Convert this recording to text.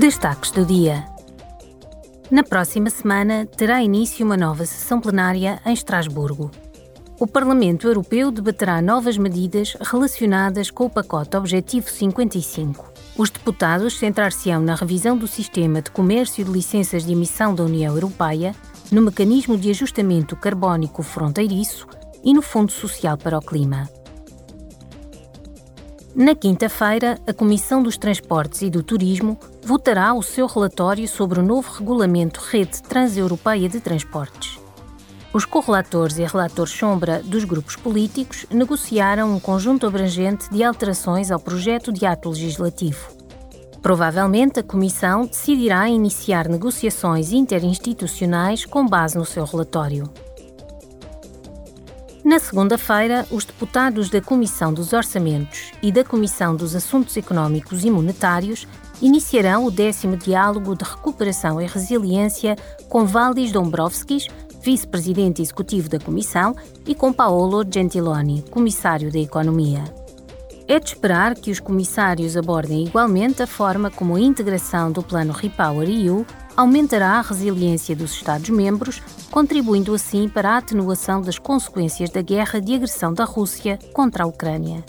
Destaques do dia. Na próxima semana terá início uma nova sessão plenária em Estrasburgo. O Parlamento Europeu debaterá novas medidas relacionadas com o pacote Objetivo 55. Os deputados centrar-se-ão na revisão do sistema de comércio de licenças de emissão da União Europeia, no mecanismo de ajustamento carbónico fronteiriço e no Fundo Social para o Clima. Na quinta-feira, a Comissão dos Transportes e do Turismo votará o seu relatório sobre o novo regulamento Rede Transeuropeia de Transportes. Os correlatores e relatores sombra dos grupos políticos negociaram um conjunto abrangente de alterações ao projeto de ato legislativo. Provavelmente a Comissão decidirá iniciar negociações interinstitucionais com base no seu relatório. Na segunda-feira, os deputados da Comissão dos Orçamentos e da Comissão dos Assuntos Económicos e Monetários iniciarão o décimo diálogo de recuperação e resiliência com Valdis Dombrovskis, vice-presidente executivo da Comissão, e com Paolo Gentiloni, comissário da Economia. É de esperar que os comissários abordem igualmente a forma como a integração do plano Repower EU aumentará a resiliência dos Estados-membros, contribuindo assim para a atenuação das consequências da guerra de agressão da Rússia contra a Ucrânia.